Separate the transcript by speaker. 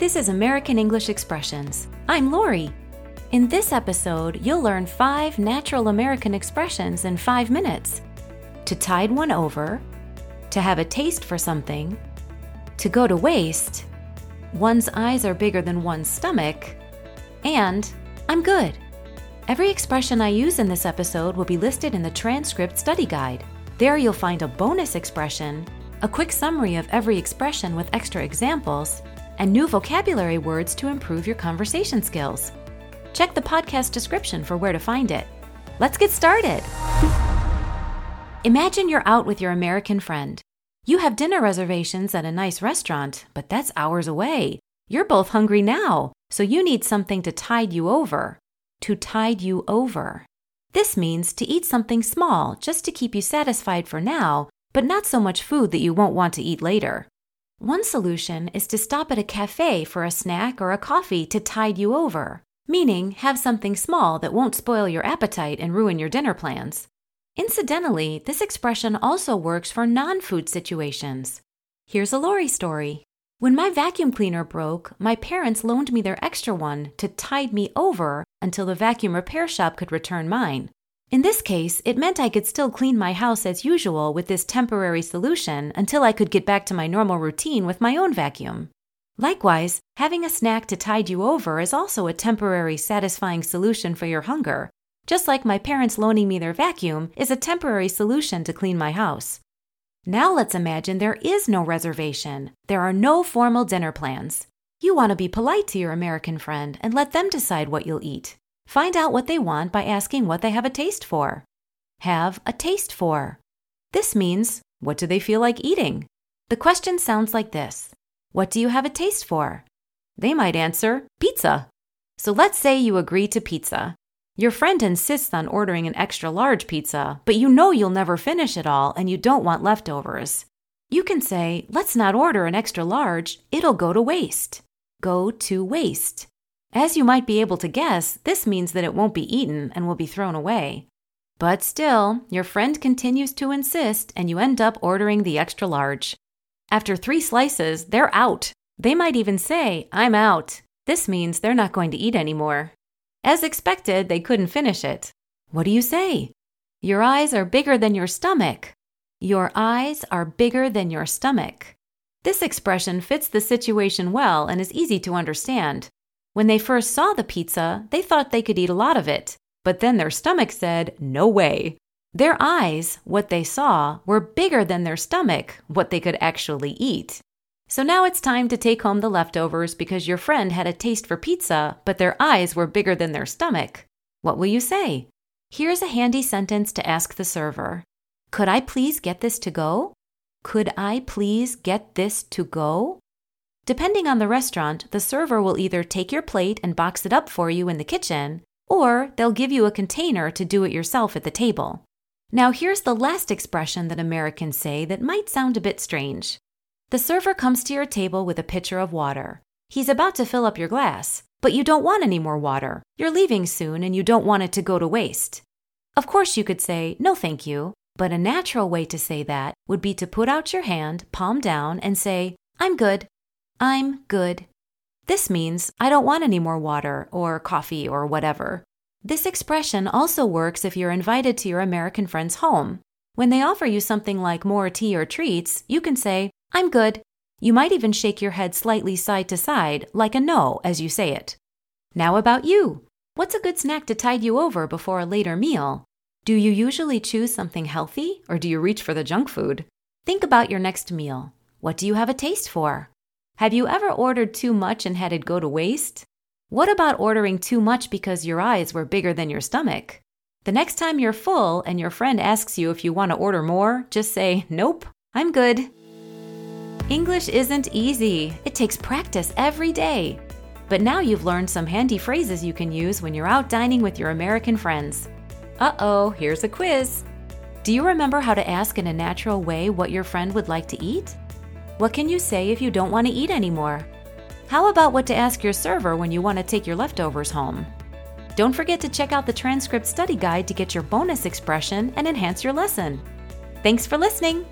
Speaker 1: This is American English Expressions. I'm Laurie. In this episode, you'll learn five natural American expressions in five minutes to tide one over, to have a taste for something, to go to waste, one's eyes are bigger than one's stomach, and I'm good. Every expression I use in this episode will be listed in the transcript study guide. There you'll find a bonus expression, a quick summary of every expression with extra examples, and new vocabulary words to improve your conversation skills. Check the podcast description for where to find it. Let's get started. Imagine you're out with your American friend. You have dinner reservations at a nice restaurant, but that's hours away. You're both hungry now, so you need something to tide you over. To tide you over. This means to eat something small just to keep you satisfied for now, but not so much food that you won't want to eat later. One solution is to stop at a cafe for a snack or a coffee to tide you over, meaning have something small that won't spoil your appetite and ruin your dinner plans. Incidentally, this expression also works for non food situations. Here's a Laurie story. When my vacuum cleaner broke, my parents loaned me their extra one to tide me over until the vacuum repair shop could return mine. In this case, it meant I could still clean my house as usual with this temporary solution until I could get back to my normal routine with my own vacuum. Likewise, having a snack to tide you over is also a temporary satisfying solution for your hunger, just like my parents loaning me their vacuum is a temporary solution to clean my house. Now let's imagine there is no reservation. There are no formal dinner plans. You want to be polite to your American friend and let them decide what you'll eat. Find out what they want by asking what they have a taste for. Have a taste for. This means, what do they feel like eating? The question sounds like this What do you have a taste for? They might answer, pizza. So let's say you agree to pizza. Your friend insists on ordering an extra large pizza, but you know you'll never finish it all and you don't want leftovers. You can say, let's not order an extra large, it'll go to waste. Go to waste. As you might be able to guess, this means that it won't be eaten and will be thrown away. But still, your friend continues to insist and you end up ordering the extra large. After three slices, they're out. They might even say, I'm out. This means they're not going to eat anymore. As expected, they couldn't finish it. What do you say? Your eyes are bigger than your stomach. Your eyes are bigger than your stomach. This expression fits the situation well and is easy to understand. When they first saw the pizza, they thought they could eat a lot of it, but then their stomach said, no way. Their eyes, what they saw, were bigger than their stomach, what they could actually eat. So now it's time to take home the leftovers because your friend had a taste for pizza, but their eyes were bigger than their stomach. What will you say? Here's a handy sentence to ask the server Could I please get this to go? Could I please get this to go? Depending on the restaurant, the server will either take your plate and box it up for you in the kitchen, or they'll give you a container to do it yourself at the table. Now, here's the last expression that Americans say that might sound a bit strange. The server comes to your table with a pitcher of water. He's about to fill up your glass, but you don't want any more water. You're leaving soon and you don't want it to go to waste. Of course, you could say, no, thank you, but a natural way to say that would be to put out your hand, palm down, and say, I'm good. I'm good. This means I don't want any more water or coffee or whatever. This expression also works if you're invited to your American friend's home. When they offer you something like more tea or treats, you can say, I'm good. You might even shake your head slightly side to side, like a no as you say it. Now about you. What's a good snack to tide you over before a later meal? Do you usually choose something healthy or do you reach for the junk food? Think about your next meal. What do you have a taste for? Have you ever ordered too much and had it go to waste? What about ordering too much because your eyes were bigger than your stomach? The next time you're full and your friend asks you if you want to order more, just say, Nope, I'm good. English isn't easy, it takes practice every day. But now you've learned some handy phrases you can use when you're out dining with your American friends. Uh oh, here's a quiz. Do you remember how to ask in a natural way what your friend would like to eat? What can you say if you don't want to eat anymore? How about what to ask your server when you want to take your leftovers home? Don't forget to check out the transcript study guide to get your bonus expression and enhance your lesson. Thanks for listening!